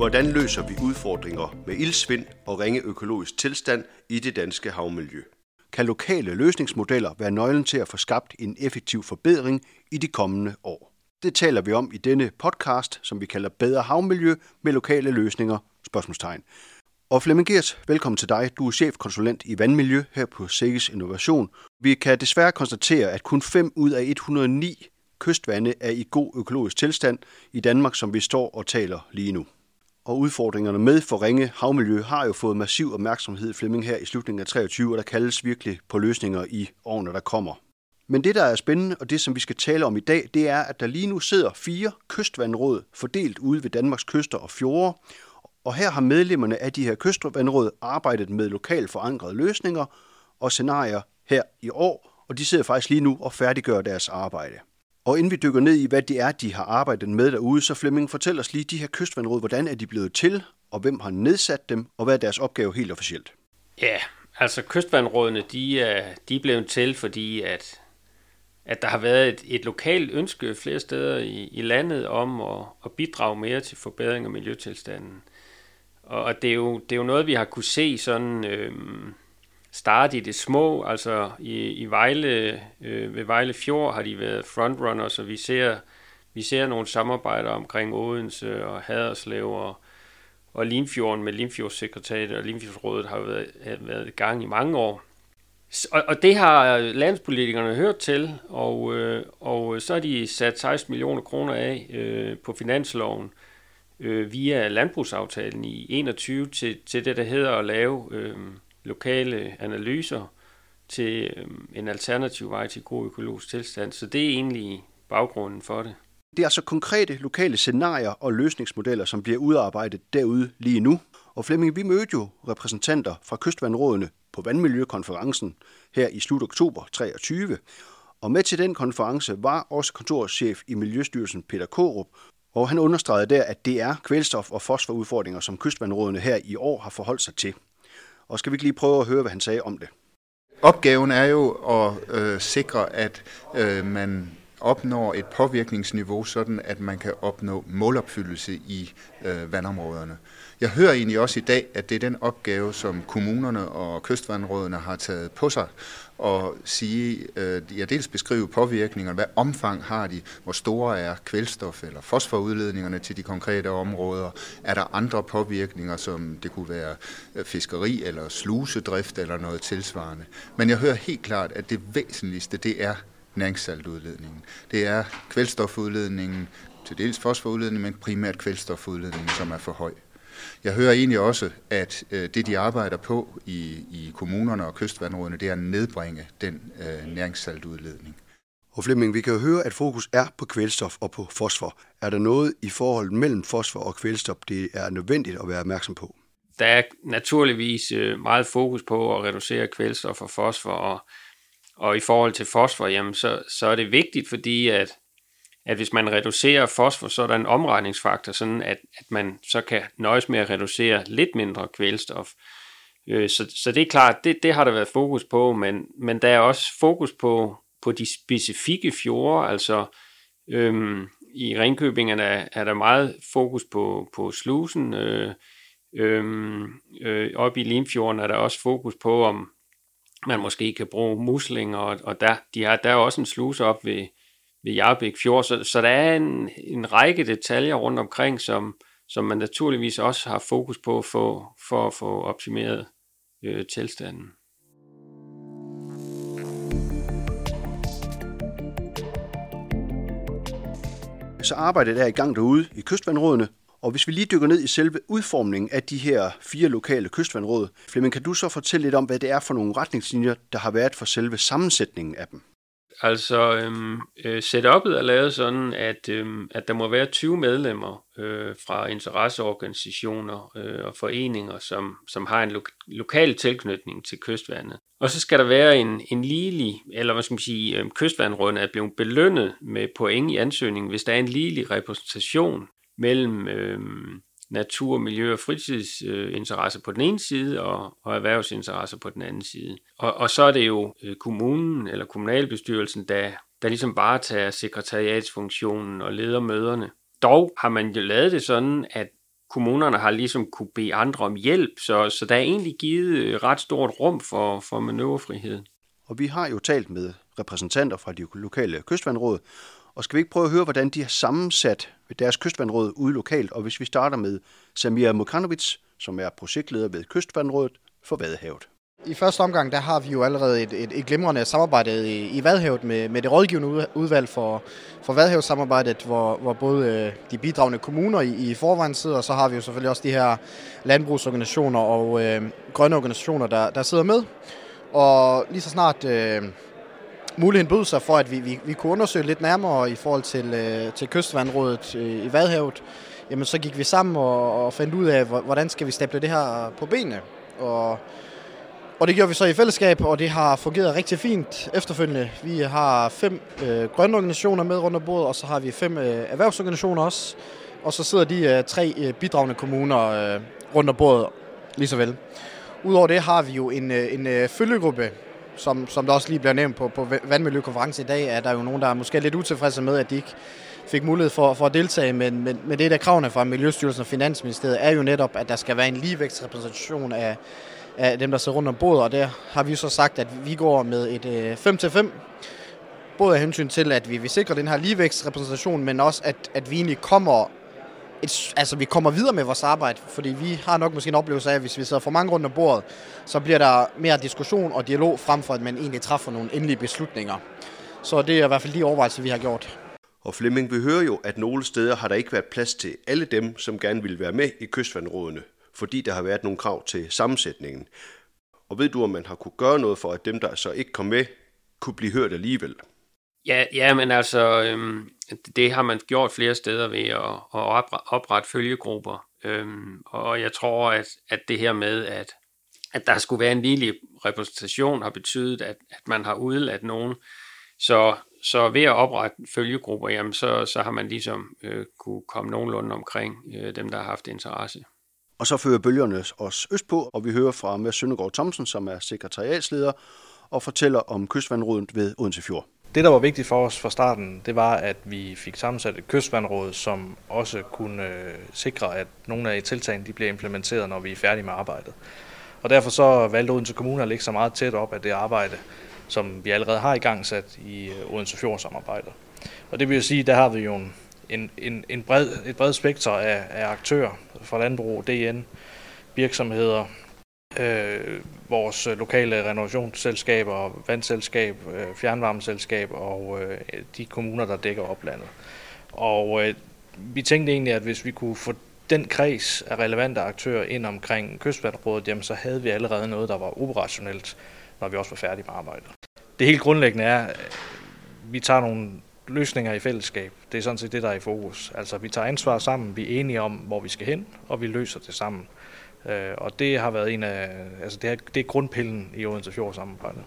Hvordan løser vi udfordringer med ildsvind og ringe økologisk tilstand i det danske havmiljø? Kan lokale løsningsmodeller være nøglen til at få skabt en effektiv forbedring i de kommende år? Det taler vi om i denne podcast, som vi kalder Bedre Havmiljø med lokale løsninger, spørgsmålstegn. Og Flemming Gers, velkommen til dig. Du er chefkonsulent i vandmiljø her på Sikkes Innovation. Vi kan desværre konstatere, at kun 5 ud af 109 kystvande er i god økologisk tilstand i Danmark, som vi står og taler lige nu. Og udfordringerne med for ringe havmiljø har jo fået massiv opmærksomhed Flemming her i slutningen af 23, og der kaldes virkelig på løsninger i årene, der kommer. Men det, der er spændende, og det, som vi skal tale om i dag, det er, at der lige nu sidder fire kystvandråd fordelt ude ved Danmarks kyster og fjorde, og her har medlemmerne af de her kystvandråd arbejdet med lokalt forankrede løsninger og scenarier her i år, og de sidder faktisk lige nu og færdiggør deres arbejde. Og inden vi dykker ned i, hvad det er, de har arbejdet med derude, så Flemming, fortæl os lige de her kystvandråd, hvordan er de blevet til, og hvem har nedsat dem, og hvad er deres opgave helt officielt? Ja, altså kystvandrådene, de er, de er blevet til, fordi at, at der har været et, et lokalt ønske flere steder i, i landet om at, at bidrage mere til forbedring af miljøtilstanden. Og det er jo, det er jo noget, vi har kunne se sådan... Øh, starte i det små. Altså i, i Vejle, øh, ved Vejle Fjord har de været frontrunner, så vi ser, vi ser nogle samarbejder omkring Odense og Haderslev og, og Limfjorden med Limfjordssekretariatet og Limfjordsrådet har været, har været i gang i mange år. Og, og det har landspolitikerne hørt til, og, øh, og så har de sat 16 millioner kroner af øh, på finansloven øh, via landbrugsaftalen i 21 til, til det, der hedder at lave øh, lokale analyser til øh, en alternativ vej til god økologisk tilstand. Så det er egentlig baggrunden for det. Det er altså konkrete lokale scenarier og løsningsmodeller, som bliver udarbejdet derude lige nu. Og Flemming, vi mødte jo repræsentanter fra kystvandrådene på vandmiljøkonferencen her i slut oktober 23. Og med til den konference var også kontorchef i Miljøstyrelsen Peter Korup, og han understregede der, at det er kvælstof- og fosforudfordringer, som kystvandrådene her i år har forholdt sig til. Og skal vi ikke lige prøve at høre, hvad han sagde om det? Opgaven er jo at øh, sikre, at øh, man opnår et påvirkningsniveau, sådan at man kan opnå målopfyldelse i øh, vandområderne. Jeg hører egentlig også i dag, at det er den opgave, som kommunerne og kystvandrådene har taget på sig, og sige, øh, ja, dels beskrive påvirkninger, hvad omfang har de, hvor store er kvælstof- eller fosforudledningerne til de konkrete områder, er der andre påvirkninger, som det kunne være øh, fiskeri eller slusedrift eller noget tilsvarende. Men jeg hører helt klart, at det væsentligste, det er næringssaltudledningen. Det er kvælstofudledningen, til dels fosforudledningen, men primært kvælstofudledningen, som er for høj. Jeg hører egentlig også, at øh, det, de arbejder på i, i kommunerne og kystvandrådene, det er at nedbringe den øh, næringssaltudledning. Og Flemming, vi kan jo høre, at fokus er på kvælstof og på fosfor. Er der noget i forhold mellem fosfor og kvælstof, det er nødvendigt at være opmærksom på? Der er naturligvis øh, meget fokus på at reducere kvælstof og fosfor, og, og i forhold til fosfor, jamen, så, så er det vigtigt, fordi at at hvis man reducerer fosfor, så er der en omregningsfaktor, sådan at, at man så kan nøjes med at reducere lidt mindre kvælstof. Øh, så, så det er klart, det, det har der været fokus på, men, men der er også fokus på, på de specifikke fjorde, altså øhm, i Ringkøbing er, er der meget fokus på, på slusen, øh, øhm, øh, oppe i Limfjorden er der også fokus på, om man måske kan bruge muslinger, og, og der, de har, der er også en sluse op ved, ved Jarbæk Fjord. Så, så der er en, en række detaljer rundt omkring, som, som man naturligvis også har fokus på for, for at få optimeret øh, tilstanden. Så arbejdet er i gang derude i kystvandrådene, og hvis vi lige dykker ned i selve udformningen af de her fire lokale kystvandråd, Flemming, kan du så fortælle lidt om, hvad det er for nogle retningslinjer, der har været for selve sammensætningen af dem? Altså, øhm, øh, setup'et er lavet sådan, at, øhm, at der må være 20 medlemmer øh, fra interesseorganisationer øh, og foreninger, som, som har en lo- lokal tilknytning til kystvandet. Og så skal der være en, en ligelig, eller hvad skal man sige, øhm, kystvandrunde er blevet belønnet med point i ansøgningen, hvis der er en ligelig repræsentation mellem øh, natur, miljø og fritidsinteresser på den ene side, og, og erhvervsinteresser på den anden side. Og, og så er det jo øh, kommunen eller kommunalbestyrelsen, der, der ligesom varetager sekretariatsfunktionen og leder møderne. Dog har man jo lavet det sådan, at kommunerne har ligesom kunne bede andre om hjælp, så, så der er egentlig givet øh, ret stort rum for, for manøvrefrihed. Og vi har jo talt med repræsentanter fra de lokale kystvandråd, og skal vi ikke prøve at høre, hvordan de har sammensat deres kystvandråd ude lokalt? Og hvis vi starter med Samir Mukanovic, som er projektleder ved Kystvandrådet for Vadehavet. I første omgang der har vi jo allerede et, et, et glimrende samarbejde i, i Vadehavet med, med det rådgivende udvalg for, for Vadehavssamarbejdet, hvor, hvor både øh, de bidragende kommuner i, i forvejen sidder, og så har vi jo selvfølgelig også de her landbrugsorganisationer og øh, grønne organisationer, der, der sidder med. Og lige så snart øh, muligheden bød sig for, at vi, vi, vi kunne undersøge lidt nærmere i forhold til, øh, til kystvandrådet øh, i Vadehavet, jamen så gik vi sammen og, og fandt ud af, hvordan skal vi stable det her på benene. Og, og det gjorde vi så i fællesskab, og det har fungeret rigtig fint efterfølgende. Vi har fem øh, grønne organisationer med rundt om bordet, og så har vi fem øh, erhvervsorganisationer også. Og så sidder de øh, tre øh, bidragende kommuner øh, rundt om bordet lige så vel. Udover det har vi jo en, øh, en øh, følgegruppe, som, som der også lige bliver nævnt på, på vandmiljøkonference i dag, er der jo nogen, der er måske lidt utilfredse med, at de ikke fik mulighed for, for at deltage, men, men, men det der kravene fra Miljøstyrelsen og Finansministeriet er jo netop, at der skal være en ligevægtsrepræsentation af, af dem, der sidder rundt om bordet, og der har vi så sagt, at vi går med et 5-5, øh, både af hensyn til, at vi vil sikre den her ligevægtsrepræsentation, men også, at, at vi egentlig kommer et, altså vi kommer videre med vores arbejde, fordi vi har nok måske en oplevelse af, at hvis vi sidder for mange rundt om bordet, så bliver der mere diskussion og dialog frem for, at man egentlig træffer nogle endelige beslutninger. Så det er i hvert fald de overvejelser, vi har gjort. Og Flemming, vi hører jo, at nogle steder har der ikke været plads til alle dem, som gerne vil være med i kystvandrådene, fordi der har været nogle krav til sammensætningen. Og ved du, om man har kunne gøre noget for, at dem, der så ikke kom med, kunne blive hørt alligevel? Ja, ja men altså, øhm, det har man gjort flere steder ved at, at oprette følgegrupper. Øhm, og jeg tror, at, at det her med, at, at der skulle være en lille repræsentation, har betydet, at, at man har udladt nogen. Så, så ved at oprette følgegrupper, jamen, så, så har man ligesom øh, kunne komme nogenlunde omkring øh, dem, der har haft interesse. Og så fører bølgerne os østpå, og vi hører fra Mads Søndergaard Thomsen, som er sekretariatsleder, og fortæller om kystvandrådet ved Odense Fjord. Det, der var vigtigt for os fra starten, det var, at vi fik sammensat et kystvandråd, som også kunne øh, sikre, at nogle af tiltagene de bliver implementeret, når vi er færdige med arbejdet. Og derfor så valgte Odense Kommune at ligge så meget tæt op af det arbejde, som vi allerede har i gang sat i Odense Fjord-samarbejdet. Og det vil jo sige, der har vi jo en, en, en, en bred, et bredt spektrum af, af aktører fra landbrug, DN, virksomheder, øh, vores lokale renovationsselskaber, vandselskab, øh, fjernvarmeselskab og øh, de kommuner, der dækker oplandet. Og øh, vi tænkte egentlig, at hvis vi kunne få den kreds af relevante aktører ind omkring kystvandrådet, jamen så havde vi allerede noget, der var operationelt, når vi også var færdige med arbejdet. Det helt grundlæggende er, at vi tager nogle løsninger i fællesskab. Det er sådan set det, der er i fokus. Altså vi tager ansvar sammen, vi er enige om, hvor vi skal hen, og vi løser det sammen. Øh, og det har været en af, altså det er, det er grundpillen i Odense Fjord samarbejdet.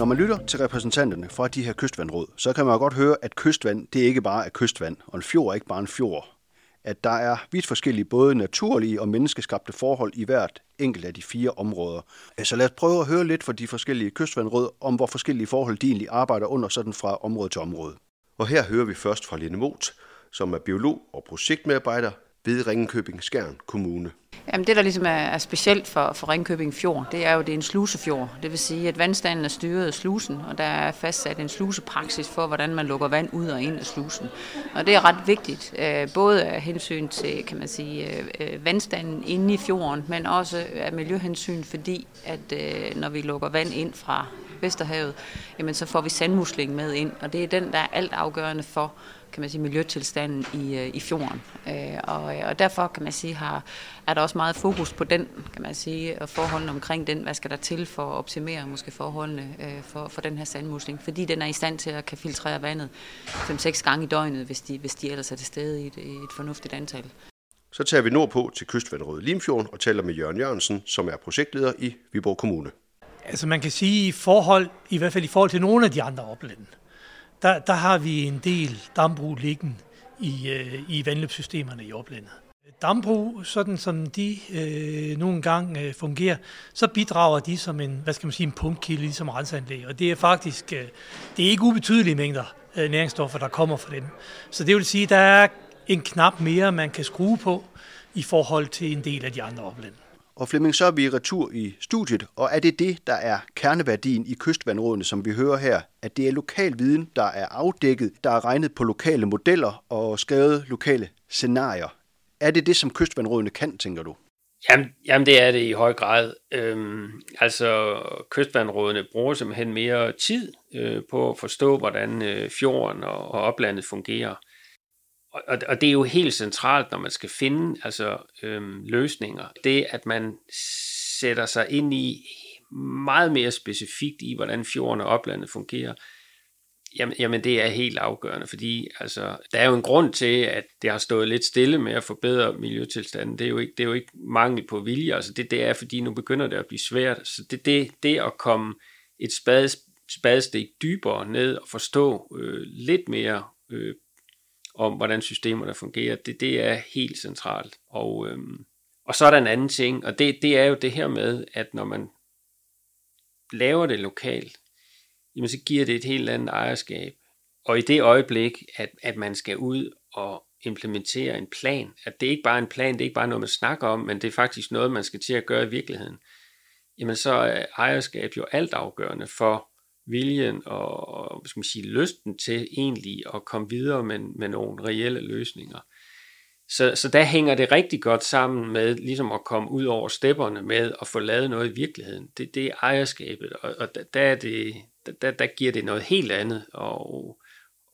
Når man lytter til repræsentanterne fra de her kystvandråd, så kan man godt høre, at kystvand det ikke bare er kystvand, og en fjord er ikke bare en fjord. At der er vidt forskellige både naturlige og menneskeskabte forhold i hvert enkelt af de fire områder. Så lad os prøve at høre lidt fra de forskellige kystvandråd om, hvor forskellige forhold de egentlig arbejder under sådan fra område til område. Og her hører vi først fra Lene Mot, som er biolog og projektmedarbejder ved Ringkøbing Skjern Kommune. Jamen det, der ligesom er, er specielt for, for Ringkøbing Fjord, det er jo, det er en slusefjord. Det vil sige, at vandstanden er styret af slusen, og der er fastsat en slusepraksis for, hvordan man lukker vand ud og ind af slusen. Og det er ret vigtigt, øh, både af hensyn til, kan man sige, øh, øh, vandstanden inde i fjorden, men også af miljøhensyn, fordi at når vi lukker vand ind fra Vesterhavet, jamen så får vi sandmuslingen med ind, og det er den, der er alt afgørende for kan man sige, miljøtilstanden i, øh, i fjorden. Øh, og, øh, og derfor kan man sige, har, er der også meget fokus på den, kan man sige, og forholdene omkring den, hvad skal der til for at optimere måske forholdene øh, for, for den her sandmusling, fordi den er i stand til at kan filtrere vandet 5-6 gange i døgnet, hvis de, hvis de ellers er til stede i et, i et fornuftigt antal. Så tager vi nordpå til kystvandrådet Limfjorden og taler med Jørgen Jørgensen, som er projektleder i Viborg Kommune. Altså man kan sige i forhold, i hvert fald i forhold til nogle af de andre oplande, der, der har vi en del dambrug liggende i, øh, i vandløbssystemerne i oplandet. Dambrug, sådan som de øh, nogle gange øh, fungerer, så bidrager de som en, hvad skal man sige, en pumpkilde, ligesom rensanlæg. Og det er faktisk, øh, det er ikke ubetydelige mængder, øh, næringsstoffer, der kommer fra dem. Så det vil sige, at der er en knap mere, man kan skrue på i forhold til en del af de andre oplande. Og Flemming, så er vi retur i studiet, og er det det, der er kerneværdien i kystvandrådene, som vi hører her, at det er lokal viden, der er afdækket, der er regnet på lokale modeller og skrevet lokale scenarier. Er det det, som kystvandrådene kan, tænker du? Jamen, jamen det er det i høj grad. Øhm, altså kystvandrådene bruger simpelthen mere tid øh, på at forstå, hvordan øh, fjorden og, og oplandet fungerer. Og, og, det er jo helt centralt, når man skal finde altså, øhm, løsninger. Det, at man sætter sig ind i meget mere specifikt i, hvordan fjorden og oplandet fungerer, Jamen, jamen det er helt afgørende, fordi altså, der er jo en grund til, at det har stået lidt stille med at forbedre miljøtilstanden. Det er jo ikke, det er jo ikke mangel på vilje, altså det, det er, fordi nu begynder det at blive svært. Så det, det, det at komme et spades, spadestik dybere ned og forstå øh, lidt mere øh, om, hvordan systemerne fungerer, det, det er helt centralt. Og, øhm, og så er der en anden ting, og det, det er jo det her med, at når man laver det lokalt, jamen så giver det et helt andet ejerskab. Og i det øjeblik, at, at man skal ud og implementere en plan, at det ikke bare er en plan, det er ikke bare noget, man snakker om, men det er faktisk noget, man skal til at gøre i virkeligheden, jamen så er ejerskab jo alt afgørende for viljen og skal man sige, lysten til egentlig at komme videre med, med nogle reelle løsninger. Så, så der hænger det rigtig godt sammen med ligesom at komme ud over stepperne med at få lavet noget i virkeligheden. Det, det er ejerskabet, og, og der, er det, der, der giver det noget helt andet, og,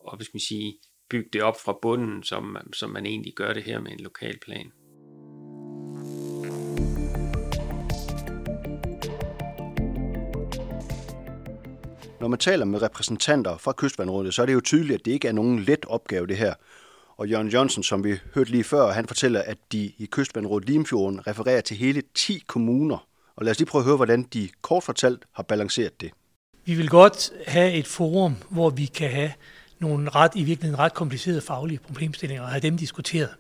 og hvis man sige, bygge det op fra bunden, som, som man egentlig gør det her med en lokal plan. Når man taler med repræsentanter fra Kystvandrådet, så er det jo tydeligt, at det ikke er nogen let opgave det her. Og Jørgen Jørgensen, som vi hørte lige før, han fortæller, at de i Kystvandrådet Limfjorden refererer til hele 10 kommuner. Og lad os lige prøve at høre, hvordan de kort fortalt har balanceret det. Vi vil godt have et forum, hvor vi kan have nogle ret, i virkeligheden ret komplicerede faglige problemstillinger og have dem diskuteret.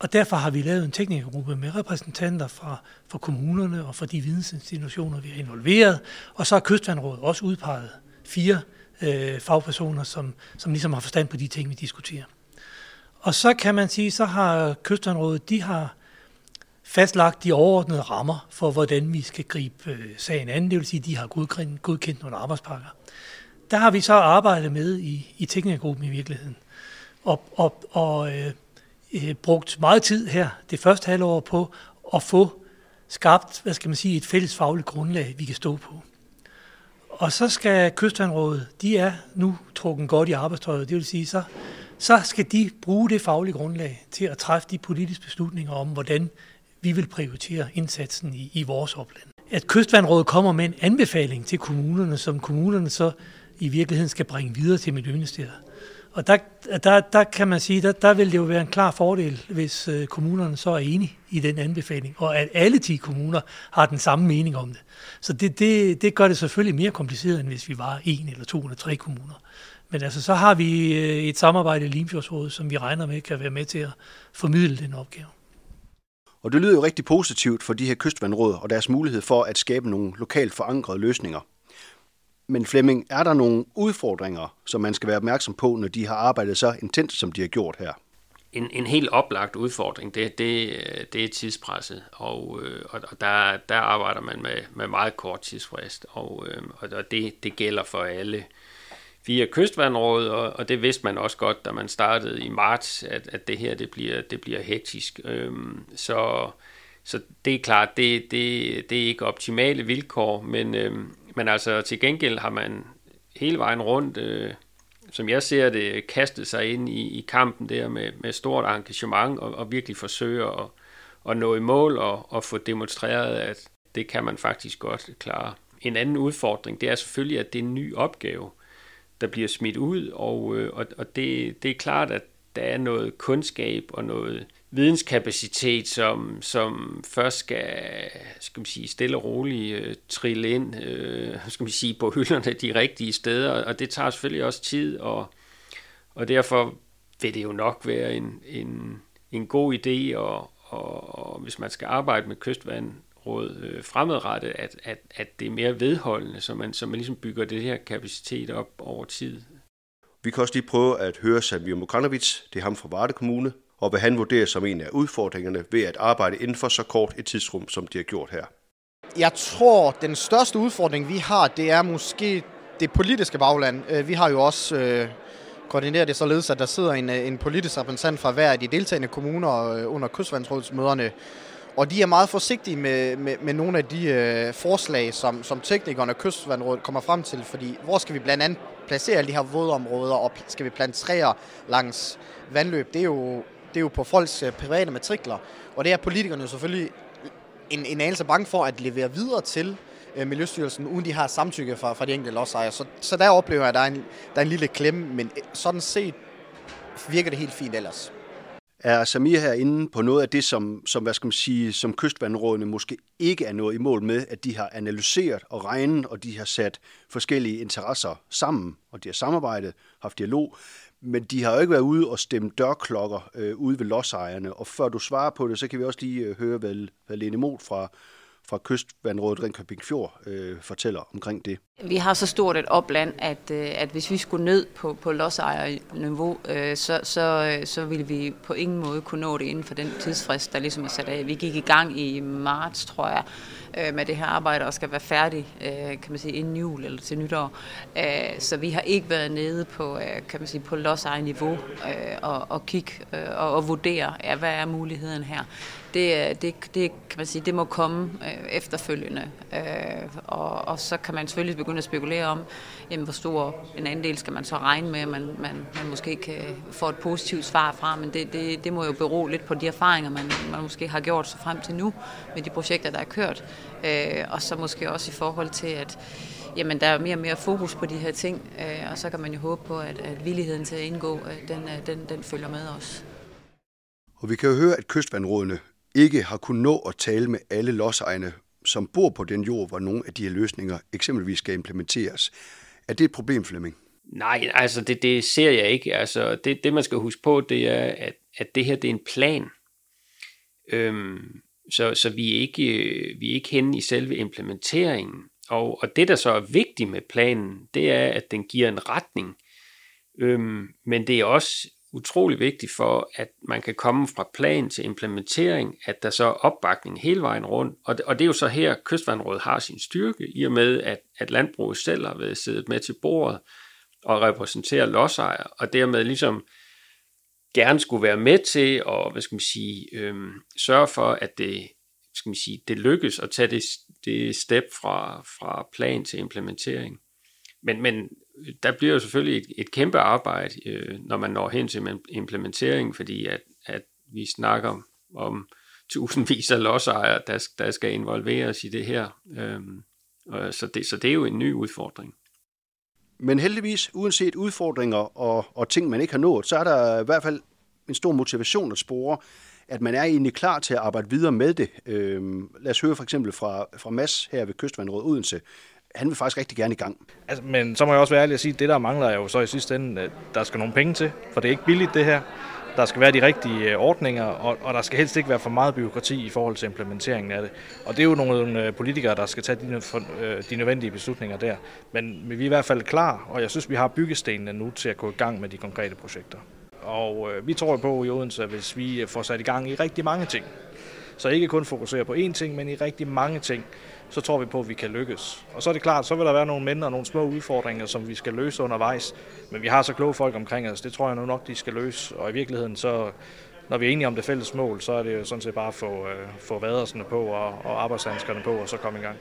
Og derfor har vi lavet en teknikergruppe med repræsentanter fra, fra kommunerne og fra de vidensinstitutioner, vi har involveret. Og så har Kystvandrådet også udpeget fire øh, fagpersoner, som, som ligesom har forstand på de ting, vi diskuterer. Og så kan man sige, så har Kystvandrådet, de har fastlagt de overordnede rammer for, hvordan vi skal gribe øh, sagen an. Det vil sige, de har godkendt, godkendt nogle arbejdspakker. Der har vi så arbejdet med i, i teknikergruppen i virkeligheden. Og, og, og øh, øh, brugt meget tid her, det første halvår, på at få skabt, hvad skal man sige, et fælles fagligt grundlag, vi kan stå på. Og så skal Kystvandrådet, de er nu trukket godt i arbejdstøjet, det vil sige, så, så skal de bruge det faglige grundlag til at træffe de politiske beslutninger om, hvordan vi vil prioritere indsatsen i, i vores opland. At Kystvandrådet kommer med en anbefaling til kommunerne, som kommunerne så i virkeligheden skal bringe videre til Miljøministeriet. Og der, der, der kan man sige, der, der vil det jo være en klar fordel, hvis øh, kommunerne så er enige i den anbefaling, og at alle 10 kommuner har den samme mening om det. Så det, det, det gør det selvfølgelig mere kompliceret, end hvis vi var en eller to eller tre kommuner. Men altså, så har vi øh, et samarbejde i Limfjordsrådet, som vi regner med kan være med til at formidle den opgave. Og det lyder jo rigtig positivt for de her kystvandråd og deres mulighed for at skabe nogle lokalt forankrede løsninger. Men Flemming, er der nogle udfordringer, som man skal være opmærksom på, når de har arbejdet så intens, som de har gjort her? En, en helt oplagt udfordring, det, det, det er tidspresset, og, øh, og der, der arbejder man med, med meget kort tidsfrist, og, øh, og det, det gælder for alle via kystvandråd, og, og det vidste man også godt, da man startede i marts, at, at det her det bliver, det bliver hektisk. Øhm, så, så det er klart, det, det, det er ikke optimale vilkår, men, øhm, men altså til gengæld har man hele vejen rundt, øh, som jeg ser det, kastet sig ind i, i kampen der med, med stort engagement og, og virkelig forsøger at, at nå i mål og, og få demonstreret, at det kan man faktisk godt klare. En anden udfordring, det er selvfølgelig, at det er en ny opgave der bliver smidt ud, og, øh, og, og det, det er klart, at der er noget kundskab og noget videnskapacitet, som, som først skal, skal man sige, stille og roligt øh, trille ind øh, skal man sige, på hylderne de rigtige steder, og det tager selvfølgelig også tid, og, og derfor vil det jo nok være en, en, en god idé, og, og, og hvis man skal arbejde med kystvandråd øh, fremadrettet, at, at, at det er mere vedholdende, så man, så man ligesom bygger det her kapacitet op over tid. Vi kan også lige prøve at høre Samir Mokranovic, det er ham fra Varde Kommune, og hvad han vurderer som en af udfordringerne ved at arbejde inden for så kort et tidsrum, som de har gjort her. Jeg tror, den største udfordring, vi har, det er måske det politiske bagland. Øh, vi har jo også øh, koordineret det således, at der sidder en, øh, en politisk repræsentant fra hver af de deltagende kommuner øh, under kystvandsrådsmøderne, og de er meget forsigtige med, med, med nogle af de øh, forslag, som, som teknikerne og kystvandrådet kommer frem til, fordi hvor skal vi blandt andet placere alle de her vådområder, og skal vi plante træer langs vandløb, det er jo, det er jo på folks øh, private matrikler, og det er politikerne jo selvfølgelig en, en anelse bange for at levere videre til øh, Miljøstyrelsen, uden de har samtykke fra, fra de enkelte lodsejere. Så, så der oplever jeg, at der er, en, der er en lille klemme, men øh, sådan set virker det helt fint ellers. Er Samir her inde på noget af det, som, som, hvad skal man sige, som kystvandrådene måske ikke er nået i mål med, at de har analyseret og regnet, og de har sat forskellige interesser sammen, og de har samarbejdet, haft dialog, men de har jo ikke været ude og stemme dørklokker øh, ude ved lodsejerne. Og før du svarer på det, så kan vi også lige øh, høre, hvad, hvad Lene Mot fra, fra Kystvandrådet Ringkøbing Fjord øh, fortæller omkring det. Vi har så stort et opland, at, øh, at hvis vi skulle ned på, på lodsejerniveau, øh, så, så, øh, så ville vi på ingen måde kunne nå det inden for den tidsfrist, der ligesom er sat af. Vi gik i gang i marts, tror jeg, øh, med det her arbejde og skal være færdig, øh, kan man sige, inden jul eller til nytår. Øh, så vi har ikke været nede på, øh, kan man sige, på lodsejerniveau øh, og, og kigge øh, og, og vurdere, ja, hvad er muligheden her det, øh, det, det, kan man sige, det må komme øh, efterfølgende. Øh, og, og så kan man selvfølgelig begynde at spekulere om, jamen, hvor stor en andel skal man så regne med, at man, man, man måske kan få et positivt svar fra, men det, det, det må jo bero lidt på de erfaringer, man, man måske har gjort sig frem til nu med de projekter, der er kørt. Øh, og så måske også i forhold til, at jamen, der er mere og mere fokus på de her ting, øh, og så kan man jo håbe på, at, at villigheden til at indgå, øh, den, øh, den, den følger med os. Og vi kan jo høre, at kystvandrådene ikke har kunnet nå at tale med alle lodsejerne, som bor på den jord, hvor nogle af de her løsninger eksempelvis skal implementeres. Er det et problem, Flemming? Nej, altså det, det ser jeg ikke. Altså det, det man skal huske på, det er, at, at det her det er en plan. Øhm, så, så vi er ikke øh, vi er ikke henne i selve implementeringen. Og, og det, der så er vigtigt med planen, det er, at den giver en retning. Øhm, men det er også utrolig vigtigt for, at man kan komme fra plan til implementering, at der så er opbakning hele vejen rundt. Og det, og det er jo så her, Kystvandrådet har sin styrke, i og med, at, at landbruget selv har været siddet med til bordet og repræsenterer lodsejere, og dermed ligesom gerne skulle være med til at hvad skal man sige, øhm, sørge for, at det, skal man sige, det lykkes at tage det, det step fra, fra plan til implementering. Men, men der bliver jo selvfølgelig et, et kæmpe arbejde, øh, når man når hen til implementeringen, fordi at, at vi snakker om tusindvis af lodsejere, der, der skal involveres i det her. Øh, og så, det, så det er jo en ny udfordring. Men heldigvis, uanset udfordringer og, og ting, man ikke har nået, så er der i hvert fald en stor motivation at spore, at man er egentlig klar til at arbejde videre med det. Øhm, lad os høre for eksempel fra, fra Mads her ved Kystvandrådet Odense, han vil faktisk rigtig gerne i gang. Altså, men så må jeg også være ærlig at sige, at det der mangler er jo så i sidste ende, at der skal nogle penge til, for det er ikke billigt det her. Der skal være de rigtige øh, ordninger, og, og der skal helst ikke være for meget byråkrati i forhold til implementeringen af det. Og det er jo nogle øh, politikere, der skal tage de, øh, de nødvendige beslutninger der. Men, men vi er i hvert fald klar, og jeg synes, vi har byggestenene nu til at gå i gang med de konkrete projekter. Og øh, vi tror på i Odense, at hvis vi får sat i gang i rigtig mange ting, så ikke kun fokusere på én ting, men i rigtig mange ting, så tror vi på, at vi kan lykkes. Og så er det klart, så vil der være nogle mindre og nogle små udfordringer, som vi skal løse undervejs. Men vi har så kloge folk omkring os, det tror jeg nu nok, de skal løse. Og i virkeligheden, så når vi er enige om det fælles mål, så er det jo sådan set bare at få, øh, få vadersene på og, og arbejdshandskerne på, og så komme i gang.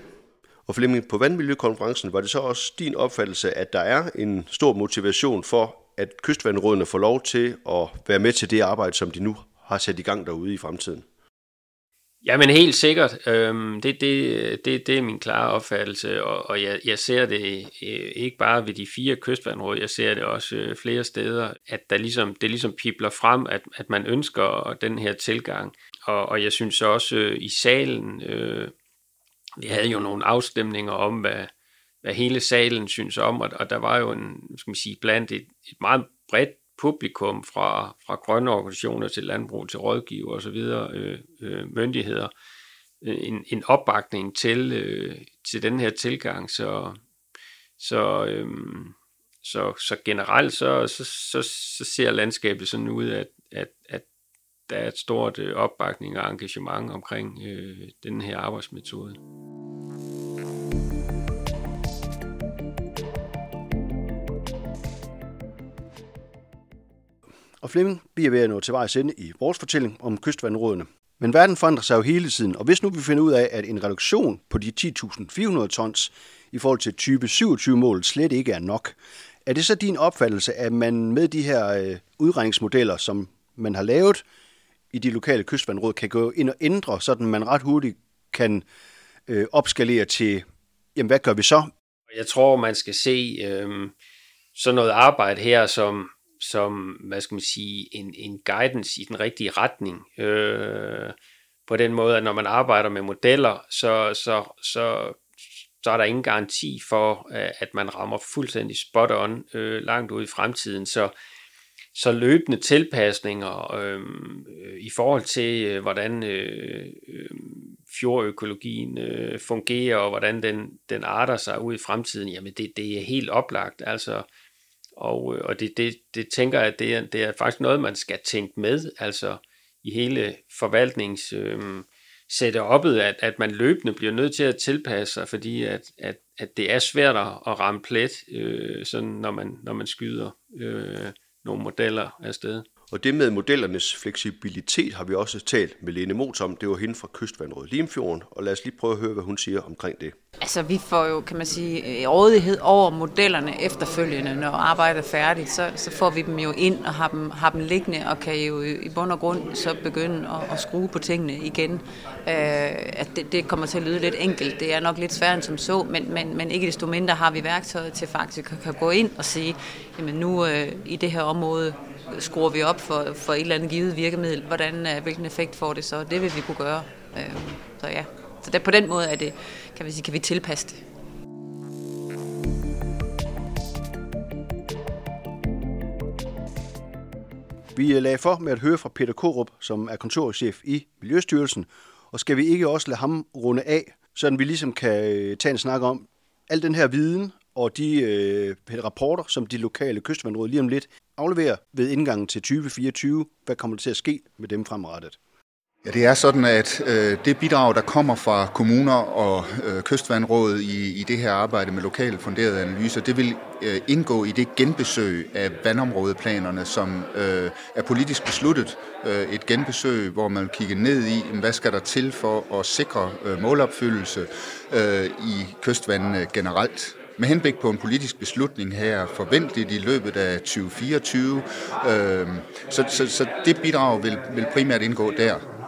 Og Flemming, på Vandmiljøkonferencen var det så også din opfattelse, at der er en stor motivation for, at kystvandrådene får lov til at være med til det arbejde, som de nu har sat i gang derude i fremtiden? Jamen helt sikkert. Øhm, det, det, det, det er min klare opfattelse, og, og jeg, jeg ser det øh, ikke bare ved de fire kystvandråd, jeg ser det også øh, flere steder, at der ligesom, det ligesom pipler frem, at, at man ønsker den her tilgang. Og, og jeg synes også øh, i salen, øh, vi havde jo nogle afstemninger om, hvad, hvad hele salen synes om, og, og der var jo en, skal man sige, blandt et, et meget bredt publikum fra, fra grønne organisationer til landbrug, til rådgiver osv., øh, øh, myndigheder, øh, en, en opbakning til, øh, til den her tilgang. Så, så øh, så, så generelt så, så, så, så ser landskabet sådan ud, at, at, at der er et stort øh, opbakning og engagement omkring øh, den her arbejdsmetode. Og Flemming, bliver ved at nå til vejs ende i vores fortælling om kystvandrådene. Men verden forandrer sig jo hele tiden, og hvis nu vi finder ud af, at en reduktion på de 10.400 tons i forhold til type 27-målet slet ikke er nok, er det så din opfattelse, at man med de her øh, udregningsmodeller, som man har lavet i de lokale kystvandråd, kan gå ind og ændre, sådan man ret hurtigt kan øh, opskalere til, jamen hvad gør vi så? Jeg tror, man skal se øh, sådan noget arbejde her som, som hvad skal man sige, en, en guidance i den rigtige retning. Øh, på den måde, at når man arbejder med modeller, så, så, så, så er der ingen garanti for, øh, at man rammer fuldstændig spot on øh, langt ud i fremtiden. Så, så løbende tilpasninger øh, øh, i forhold til, øh, hvordan øh, øh, fjordøkologien øh, fungerer, og hvordan den, den arter sig ud i fremtiden, jamen det, det er helt oplagt. Altså, og, øh, og det, det, det tænker jeg, at det er, det er faktisk noget, man skal tænke med, altså i hele forvaltnings... Øh, setup'et, at, at man løbende bliver nødt til at tilpasse sig, fordi at, at, at det er svært at ramme plet, øh, sådan når man, når man skyder øh, nogle modeller afsted. Og det med modellernes fleksibilitet har vi også talt med Lene Mot om. Det var hende fra Kystvandrådet Limfjorden, og lad os lige prøve at høre, hvad hun siger omkring det. Altså, vi får jo, kan man sige, øh, rådighed over modellerne efterfølgende, når arbejdet er færdigt. Så, så får vi dem jo ind og har dem, har dem liggende, og kan jo øh, i bund og grund så begynde at, at skrue på tingene igen. Øh, at det, det kommer til at lyde lidt enkelt. Det er nok lidt sværere end som så, men, men, men ikke desto mindre har vi værktøjet til faktisk at kan gå ind og sige, jamen nu øh, i det her område skruer vi op for, for et eller andet givet virkemiddel, hvordan, øh, hvilken effekt får det så, det vil vi kunne gøre. Øhm, så ja, så der, på den måde er det, kan vi sige, kan vi tilpasse det. Vi øh, lagde for med at høre fra Peter Korup, som er kontorchef i Miljøstyrelsen, og skal vi ikke også lade ham runde af, så vi ligesom kan øh, tage en snak om al den her viden og de øh, rapporter, som de lokale kystvandråd lige om lidt afleverer ved indgangen til 2024. Hvad kommer der til at ske med dem fremrettet? Ja, det er sådan, at øh, det bidrag, der kommer fra kommuner og øh, kystvandrådet i, i det her arbejde med lokale funderede analyser, det vil øh, indgå i det genbesøg af vandområdeplanerne, som øh, er politisk besluttet. Øh, et genbesøg, hvor man kigger ned i, hvad skal der til for at sikre øh, målopfyldelse øh, i kystvandene generelt med henblik på en politisk beslutning her forventeligt i løbet af 2024. Øh, så, så, så det bidrag vil, vil primært indgå der.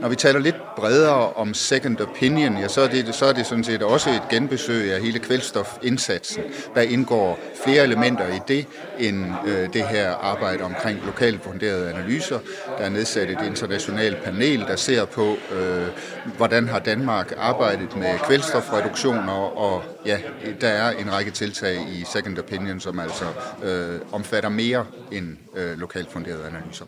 Når vi taler lidt bredere om second opinion, ja, så, er det, så er det sådan set også et genbesøg af hele kvælstofindsatsen. Der indgår flere elementer i det, end øh, det her arbejde omkring lokalt funderede analyser. Der er nedsat et internationalt panel, der ser på, øh, hvordan har Danmark arbejdet med kvælstofreduktioner, og ja, der er en række tiltag i second opinion, som altså øh, omfatter mere end øh, lokalt funderede analyser.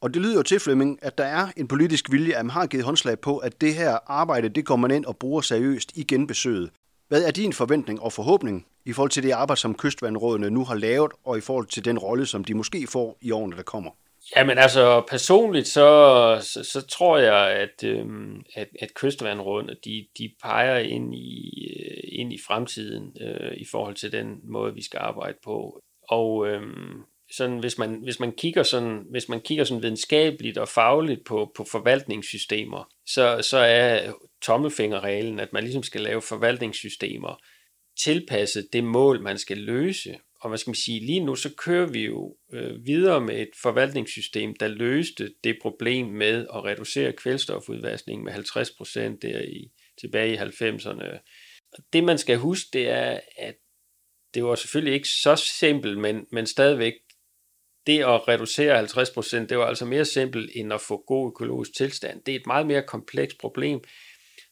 Og det lyder jo til, Flemming, at der er en politisk vilje, at man har givet håndslag på, at det her arbejde, det kommer man ind og bruger seriøst i genbesøget. Hvad er din forventning og forhåbning i forhold til det arbejde, som kystvandrådene nu har lavet, og i forhold til den rolle, som de måske får i årene, der kommer? Jamen altså personligt, så, så, så tror jeg, at, øhm, at, at kystvandrådene, de, de peger ind i, øh, ind i fremtiden øh, i forhold til den måde, vi skal arbejde på. Og øhm, sådan, hvis man, hvis man kigger sådan, hvis man kigger sådan videnskabeligt og fagligt på, på forvaltningssystemer, så, så er tommelfingerreglen, at man ligesom skal lave forvaltningssystemer tilpasset det mål, man skal løse. Og hvad skal man sige, lige nu så kører vi jo øh, videre med et forvaltningssystem, der løste det problem med at reducere kvælstofudvaskningen med 50% der i, tilbage i 90'erne. Det man skal huske, det er, at det var selvfølgelig ikke så simpelt, men, men stadigvæk det at reducere 50%, det var altså mere simpelt end at få god økologisk tilstand. Det er et meget mere komplekst problem.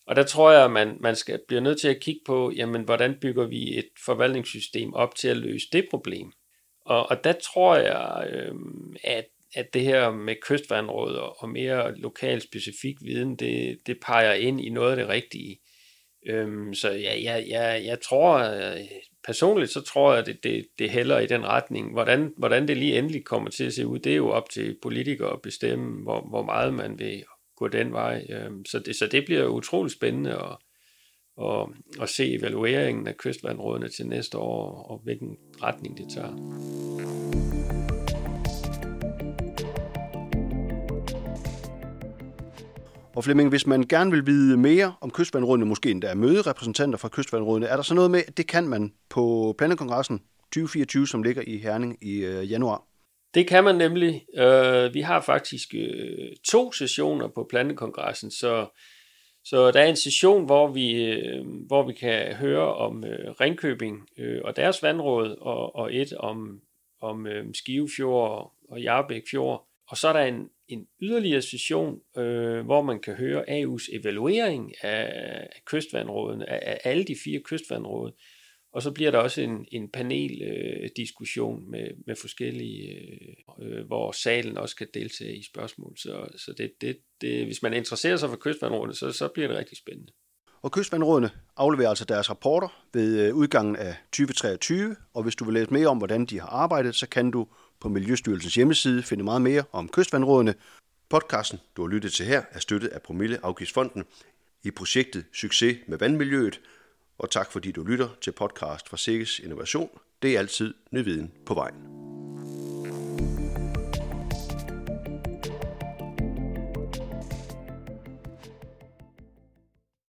Og der tror jeg, at man, man skal blive nødt til at kigge på, jamen, hvordan bygger vi et forvaltningssystem op til at løse det problem. Og, og der tror jeg, øh, at, at det her med kystvandråd og mere lokal specifik viden, det, det peger ind i noget af det rigtige. Øhm, så ja, jeg, jeg, jeg tror, personligt så tror jeg, at det, det, det hælder i den retning. Hvordan, hvordan det lige endelig kommer til at se ud, det er jo op til politikere at bestemme, hvor, hvor meget man vil gå den vej. Øhm, så det, så det bliver utroligt spændende at, at, at se evalueringen af kystvandrådene til næste år, og hvilken retning det tager. Og Flemming, hvis man gerne vil vide mere om kystvandrådene, måske endda møde repræsentanter fra kystvandrådene, er der så noget med, at det kan man på Planekongressen 2024, som ligger i Herning i øh, januar? Det kan man nemlig. Øh, vi har faktisk øh, to sessioner på Plantekongressen, så, så der er en session, hvor vi, øh, hvor vi kan høre om øh, Ringkøbing øh, og deres vandråd, og, og et om, om øh, Skivefjord og Jarbæk Fjord. Og så er der en, en yderligere session, øh, hvor man kan høre AU's evaluering af, kystvandrådene, af, af alle de fire kystvandråd. Og så bliver der også en, en paneldiskussion øh, med, med forskellige, øh, øh, hvor salen også kan deltage i spørgsmål. Så, så det, det, det, hvis man interesserer sig for kystvandrådene, så, så bliver det rigtig spændende. Og kystvandrådene afleverer altså deres rapporter ved øh, udgangen af 2023, og hvis du vil læse mere om, hvordan de har arbejdet, så kan du på Miljøstyrelsens hjemmeside finde meget mere om kystvandrådene. Podcasten, du har lyttet til her, er støttet af Promilleafgiftsfonden i projektet Succes med vandmiljøet, og tak fordi du lytter til podcast fra Sikkes Innovation. Det er altid ny viden på vejen.